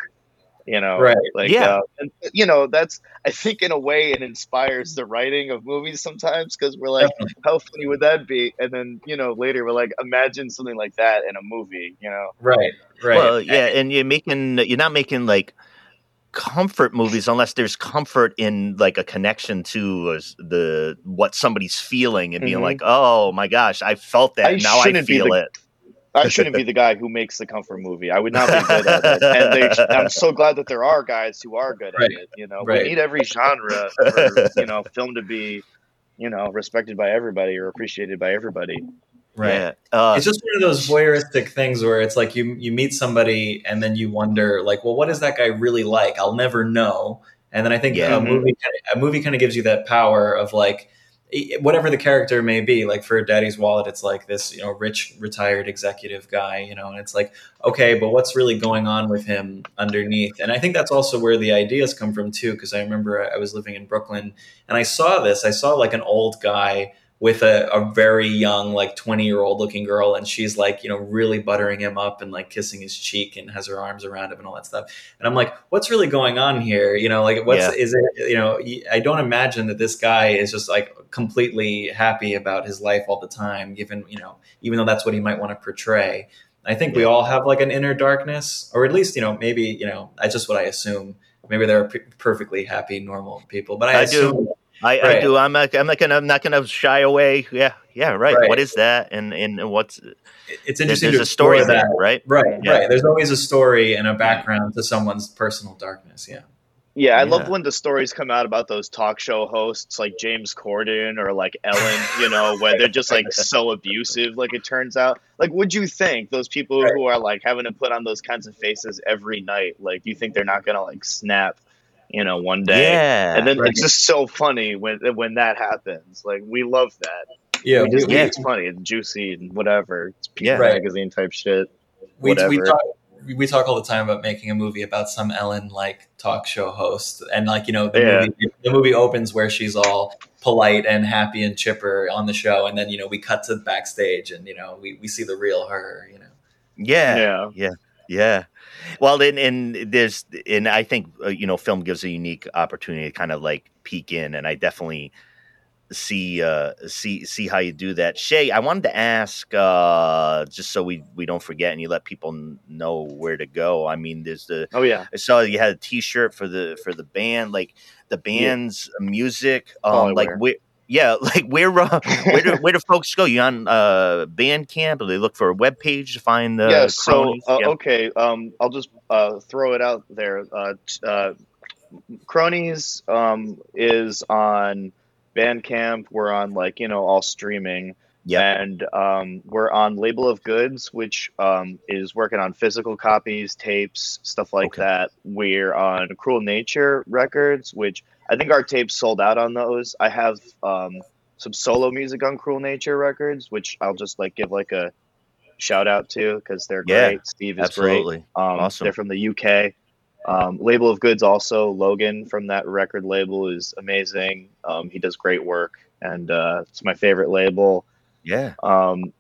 you know. Right. Like Yeah. uh, and, you know that's I think in a way it inspires the writing of movies sometimes because we're like, how funny would that be? And then you know later we're like, imagine something like that in a movie. You know. Right, right. Well, yeah, and you're making you're not making like comfort movies unless there's comfort in like a connection to the what somebody's feeling and being Mhm. like, oh my gosh, I felt that. I now I feel the- it. I shouldn't be the guy who makes the comfort movie. I would not be good at it. And they, I'm so glad that there are guys who are good Right. at it. You know, Right. we need every genre for you know film to be, you know, respected by everybody or appreciated by everybody. right. Yeah. Uh, it's just one of those voyeuristic things where it's like you you meet somebody and then you wonder like, well, what is that guy really like? I'll never know. And then I think Yeah. a movie kinda, a movie kind of gives you that power of like whatever the character may be. Like for Daddy's Wallet, it's like this you know rich retired executive guy, you know, and it's like okay, but what's really going on with him underneath? And I think that's also where the ideas come from too. Because I remember I was living in Brooklyn and I saw this. I saw like an old guy with a, a very young, like 20 year old looking girl. And she's like, you know, really buttering him up and like kissing his cheek and has her arms around him and all that stuff. And I'm like, what's really going on here? You know, like, what's, Yeah. is it, you know, I don't imagine that this guy is just like completely happy about his life all the time, given, you know, even though that's what he might want to portray. I think we all have like an inner darkness, or at least, you know, maybe, you know, that's just what I assume. Maybe they're p- perfectly happy, normal people, but I, I assume, do. I, I do. I'm not. I'm not gonna. I'm not gonna shy away. Yeah. Yeah. Right. Right. What is that? And and what's it's interesting there's to a story explore there, right? Right, Yeah. right. There's always a story and a background to someone's personal darkness. Yeah. Yeah, I Yeah. love when the stories come out about those talk show hosts like James Corden or like Ellen, you know, where they're just like so abusive, like it turns out. Like, would you think those people who are like having to put on those kinds of faces every night, like, you think they're not gonna like snap, you know, one day? Yeah. And then Right. it's just so funny when when that happens. Like, we love that. Yeah. we just we, yeah. it's funny and juicy and whatever. It's People Yeah. Right. magazine type shit. we, we, talk, we talk all the time about making a movie about some Ellen like talk show host. And like, you know, the, Yeah. movie, the movie opens where she's all polite and happy and chipper on the show. And then, you know, we cut to backstage and, you know, we, we see the real her, you know. Yeah, yeah. Yeah. Yeah. Well, then, and there's, and I think uh, you know, film gives a unique opportunity to kind of like peek in, and I definitely see uh see see how you do that. Shay i wanted to ask uh just so we we don't forget and you let people n- know where to go. I mean there's the Oh yeah. i saw you had a t-shirt for the for the band like the band's music all I um like where yeah like where uh, where do (laughs) where do folks go? You on uh bandcamp? Or they look for a web page to find the yeah so uh, Yeah. okay um i'll just uh throw it out there. Uh, t- uh cronies um is on bandcamp. We're on like you know all streaming Yeah. and um we're on label of goods which um is working on physical copies tapes stuff like Okay. that we're on cruel nature records which i think our tapes sold out on those i have um some solo music on cruel nature records which i'll just like give like a shout out to because they're Yeah, great steve is great absolutely um, Awesome. They're from the UK. Um, label of Goods also. Logan from that record label is amazing. Um, he does great work, and uh, it's my favorite label. Yeah Um,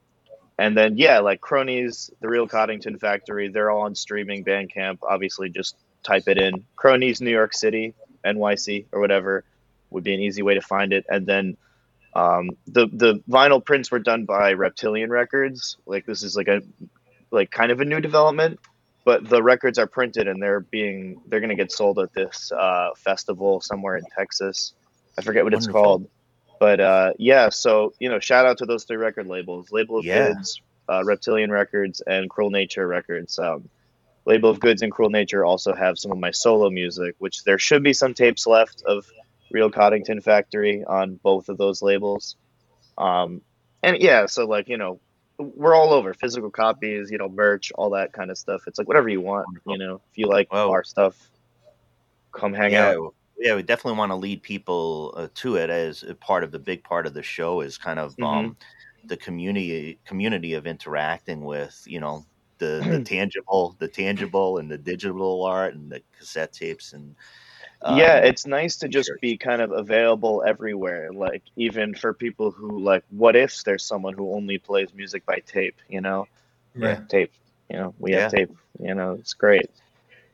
and then yeah, like Cronies, The Real Coddington Factory, they're all on streaming. Bandcamp, obviously, just type it in. Cronies, New York City, NYC, or whatever would be an easy way to find it. And then um, the the vinyl prints were done by Reptilian Records. Like this is like a like kind of a new development, but the records are printed and they're being they're gonna get sold at this uh, festival somewhere in Texas. I forget what it's called, but uh, yeah. So you know, shout out to those three record labels: Label of Yeah. Goods, uh, Reptilian Records, and Cruel Nature Records. Um, Label of Goods and Cruel Nature also have some of my solo music, which there should be some tapes left of Real Coddington Factory on both of those labels. Um, and yeah, so like you know, we're all over physical copies, you know, merch, all that kind of stuff. It's like whatever you want, you know. If you like Well- our stuff, come hang yeah, out. Yeah, we definitely want to lead people uh, to it as a part of the big part of the show is kind of um, the community community of interacting with you know the the tangible the tangible and the digital art and the cassette tapes and um, yeah, it's nice to just be kind of available everywhere. Like even for people who like, what if there's someone who only plays music by tape? You know, Right. tape. You know, we have tape. You know, it's great.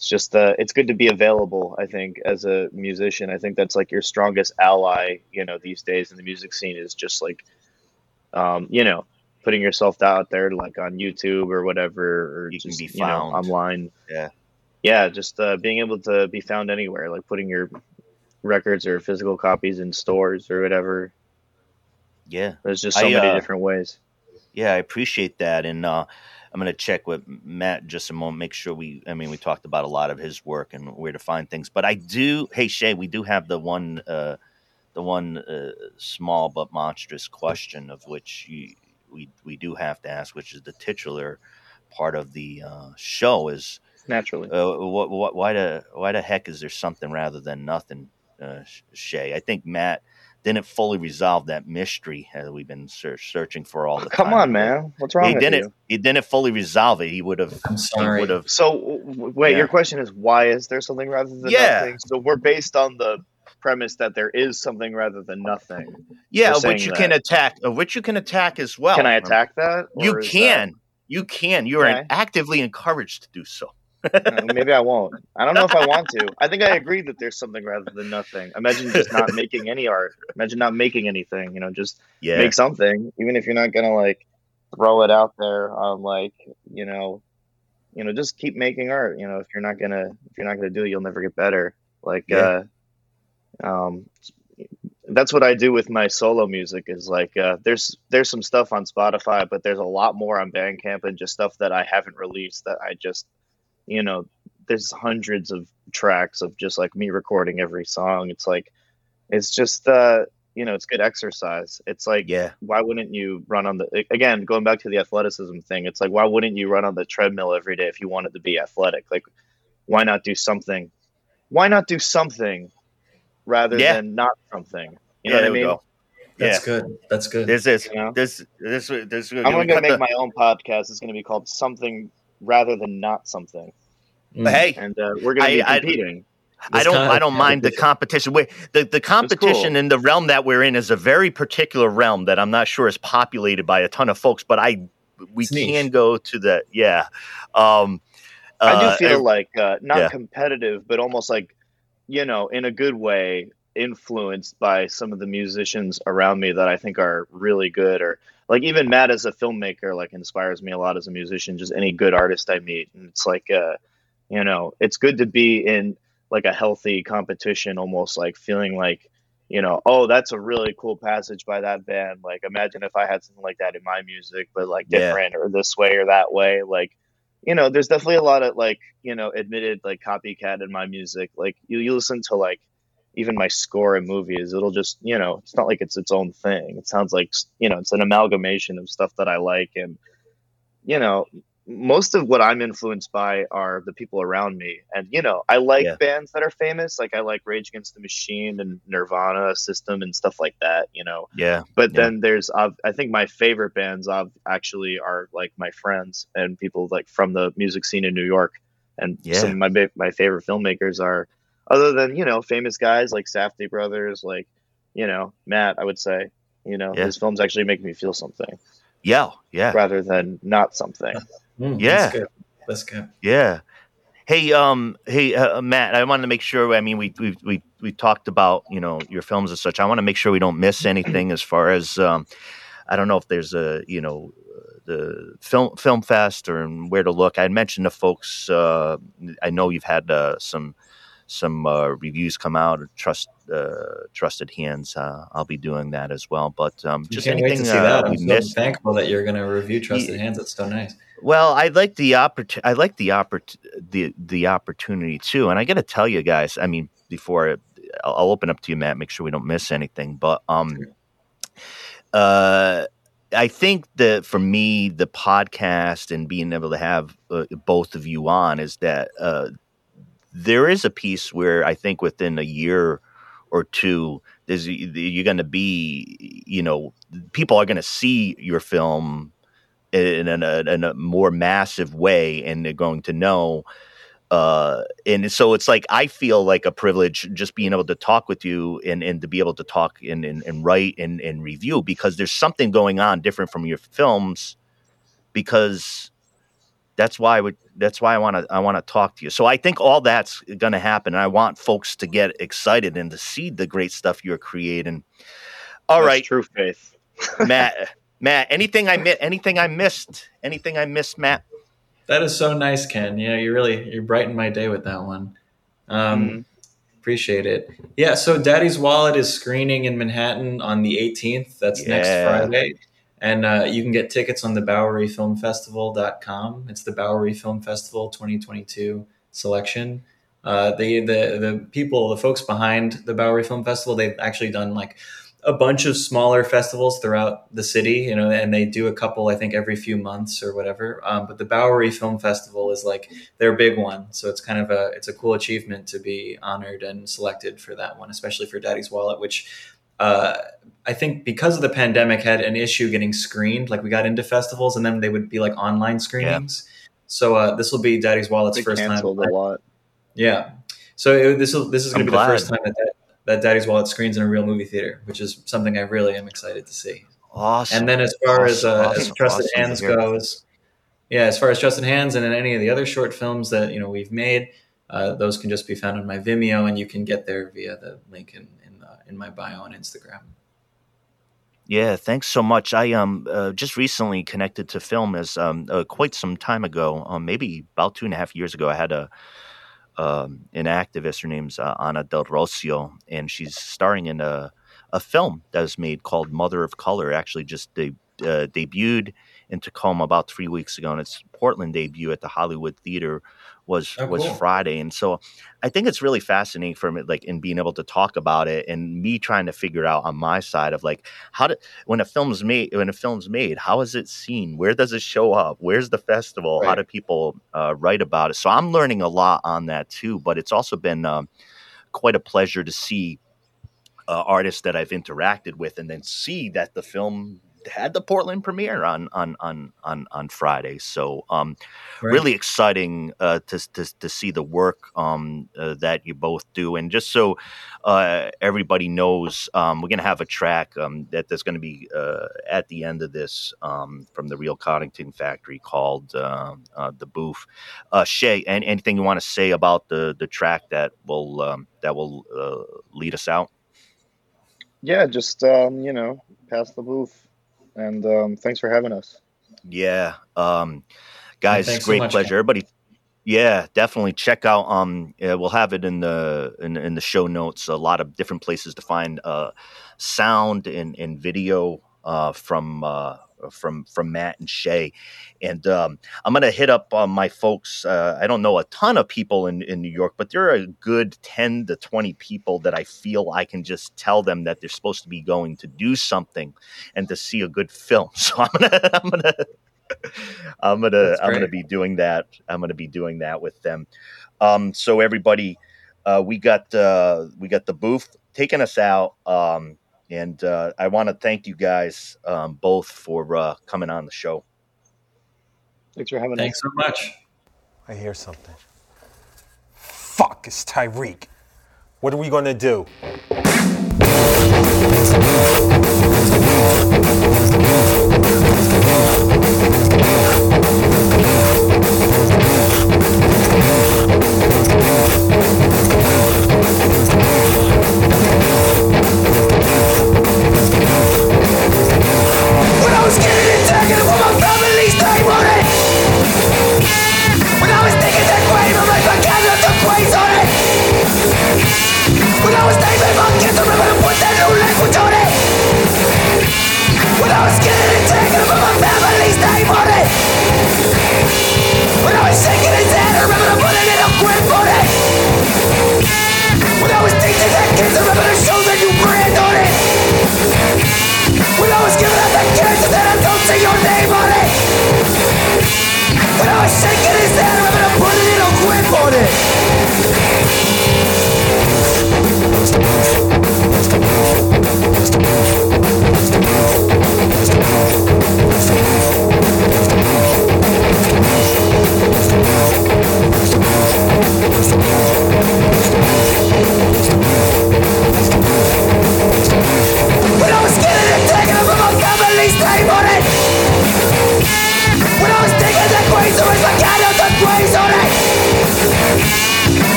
It's just uh, it's good to be available. I think as a musician, I think that's like your strongest ally. You know, these days in the music scene is just like, um, you know, putting yourself out there like on YouTube or whatever, or You can just be you know found. online. Yeah. yeah, just uh, being able to be found anywhere, like putting your records or physical copies in stores or whatever. yeah There's just so I, many uh, different ways. Yeah, I appreciate that, and uh, I'm going to check with Matt just a moment. Make sure we. I mean, we talked about a lot of his work and where to find things, but I do. Hey Shay, we do have the one, uh, the one uh, small but monstrous question of which you, we we do have to ask, which is the titular part of the uh, show is Naturally. uh, what, what, why the why the heck is there something rather than nothing, uh, Shay? I think Matt didn't fully resolve that mystery that we've been search, searching for all the Come time. Come on, man. What's wrong he with didn't. you? He didn't fully resolve it. He would have. I'm sorry. would have. So w- w- wait, Yeah. your question is why is there something rather than Yeah. nothing? So we're based on the premise that there is something rather than nothing. Yeah, which you that. can attack. uh, Which you can attack as well. Can I attack that? You Or is can. You can. You are Okay. actively encouraged to do so. Uh, maybe I won't. I don't know if I want to. I think I agree that there's something rather than nothing. Imagine just not making any art. Imagine not making anything. You know, just Yeah. make something, even if you're not gonna like throw it out there on like you know, you know, just keep making art. You know, if you're not gonna if you're not gonna do it, you'll never get better. Like, Yeah. uh, um, that's what I do with my solo music. Is like, uh, there's there's some stuff on Spotify, but there's a lot more on Bandcamp and just stuff that I haven't released that I just, you know, there's hundreds of tracks of just like me recording every song. It's like, it's just uh you know it's good exercise it's like Yeah. why wouldn't you run on the again going back to the athleticism thing it's like why wouldn't you run on the treadmill every day if you wanted to be athletic like why not do something why not do something rather Yeah. than not something you yeah, know what i mean go. That's good. That's good. There's this. You know? this this. There's. i'm gonna make my own podcast it's gonna be called something rather than not something Mm. Hey, and uh, we're gonna be I- I- competing I don't. I don't mind the competition. We, the the competition in the realm that we're in is a very particular realm that I'm not sure is populated by a ton of folks. But I, we It's niche. can go to the yeah. Um, I do uh, feel like uh, not yeah. competitive, but almost like you know, in a good way, influenced by some of the musicians around me that I think are really good. Or like even Matt as a filmmaker, like inspires me a lot as a musician. Just any good artist I meet, and it's like, uh, you know, it's good to be in like a healthy competition, almost like feeling like. You know, oh, that's a really cool passage by that band. Like, imagine if I had something like that in my music, but like Yeah. different or this way or that way. Like, you know, there's definitely a lot of like, you know, admitted like copycat in my music. Like you, you listen to like even my score in movies, it'll just, you know, it's not like it's its own thing. It sounds like, you know, it's an amalgamation of stuff that I like. And, you know, most of what I'm influenced by are the people around me. And, you know, I like Yeah. bands that are famous. Like I like Rage Against the Machine and Nirvana System and stuff like that, you know yeah. but Yeah. then there's uh, i think my favorite bands uh, actually are like my friends and people like from the music scene in new york and Yeah. some of my my favorite filmmakers are other than you know famous guys like safdie brothers like you know matt i would say you know Yeah. his films actually make me feel something Yeah. Yeah. rather than not something Mm, Yeah. That's good. That's good. Yeah. Hey, um, hey, uh, Matt. I wanted to make sure. I mean, we we we we talked about you know your films and such. I want to make sure we don't miss anything as far as um, I don't know if there's a you know uh, the film film fest or where to look. I mentioned to folks. Uh, I know you've had uh, some some uh, reviews come out. Trust uh, trusted hands. Uh, I'll be doing that as well. But um, just can't wait anything to see uh, that. I'm so missed. thankful that you're going to review Trusted Hands. That's so nice. Well, I like the oppor- I like the oppor- the the opportunity too, and I got to tell you guys. I mean, before I, I'll I'll open up to you, Matt. Make sure we don't miss anything. But um, uh, I think that for me, the podcast and being able to have uh, both of you on is that uh, there is a piece where I think within a year or two, there's you're going to be, you know, people are going to see your film in, in, a, in a more massive way, and they're going to know. Uh, and so it's like I feel like a privilege just being able to talk with you and, and to be able to talk and, and, and write and, and review because there's something going on different from your films because that's why I would that's why I want to I want to talk to you. So I think all that's going to happen. And I want folks to get excited and to see the great stuff you're creating. All That's right, true faith (laughs) Matt. Matt, anything I mi- anything I missed? Anything I missed, Matt? That is so nice, Ken. Yeah, you really you brightened my day with that one. Um, Mhm. Appreciate it. Yeah, so Daddy's Wallet is screening in Manhattan on the 18th. That's next Friday. And uh, you can get tickets on the BoweryFilmFestival.com. It's the Bowery Film Festival 2022 selection. Uh, the, the the people, the folks behind the Bowery Film Festival, they've actually done like a bunch of smaller festivals throughout the city, you know, and they do a couple, I think, every few months or whatever. Um, but the Bowery Film Festival is like their big one, so it's kind of a it's a cool achievement to be honored and selected for that one, especially for Daddy's Wallet, which uh, I think because of the pandemic had an issue getting screened. Like we got into festivals, and then they would be like online screenings. So uh, this will be Daddy's Wallet's they first time. a lot Yeah. So it, this will, this is going to be the first time that, that that Daddy's Wallet screens in a real movie theater, which is something I really am excited to see. Awesome. And then as far as Awesome, uh, as Trusted awesome Hands goes, yeah, as far as Trusted Hands and in any of the other short films that you know we've made, uh, those can just be found on my Vimeo, and you can get there via the link in in, my bio on Instagram. Yeah, thanks so much. I um uh, just recently connected to film as um uh, quite some time ago, um, maybe about two and a half years ago. I had a um, an activist. Her name's uh, Ana Del Rocio, and she's starring in a a film that was made called Mother of Color. Actually, just de- uh, debuted in Tacoma about three weeks ago, and its Portland debut at the Hollywood Theater was Oh, was cool. Friday. And so I think it's really fascinating for me, like in being able to talk about it, and me trying to figure out on my side of like how to when a film's made when a film's made how is it seen where does it show up where's the festival how do people uh, write about it so i'm learning a lot on that too but it's also been um, quite a pleasure to see uh, artists that i've interacted with and then see that the film had the portland premiere on on on on, on friday so um Right. really exciting uh, to, to to see the work um, uh, that you both do, and just so uh, everybody knows, um, we're gonna have a track um, that there's gonna be uh, at the end of this um, from the Real Coddington Factory called um uh, the Booth. Uh, Shay, and anything you want to say about the the track that will um, that will uh, lead us out? Yeah, just um, you know, pass the booth, and um, thanks for having us. Yeah, um, guys, thanks so great much, pleasure. Everybody, yeah, definitely check out. Um, yeah, we'll have it in the in, in the show notes. A lot of different places to find uh, sound and, and video uh, from uh, from from Matt and Shay. And um, I'm gonna hit up uh, my folks. Uh, I don't know a ton of people in, in New York, but there are a good ten to twenty people that I feel I can just tell them that they're supposed to be going to do something and to see a good film. (laughs) So I'm gonna I'm gonna I'm gonna I'm gonna be doing that. I'm gonna be doing that with them. Um, so everybody, uh, we got uh, we got the booth taking us out, um, and uh, I want to thank you guys um, both for uh, coming on the show. Thanks for having me. Thanks us. so much. I hear something. Fuck, it's Tyreek. What are we gonna do?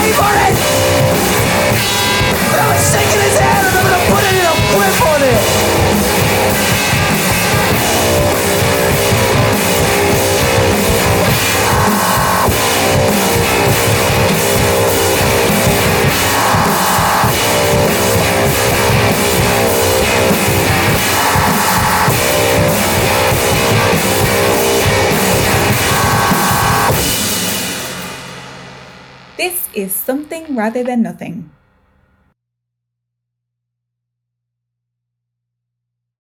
Name on it is Something Rather Than Nothing,